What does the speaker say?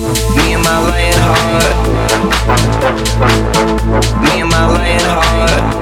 Me and my lion heart. Me and my lion heart.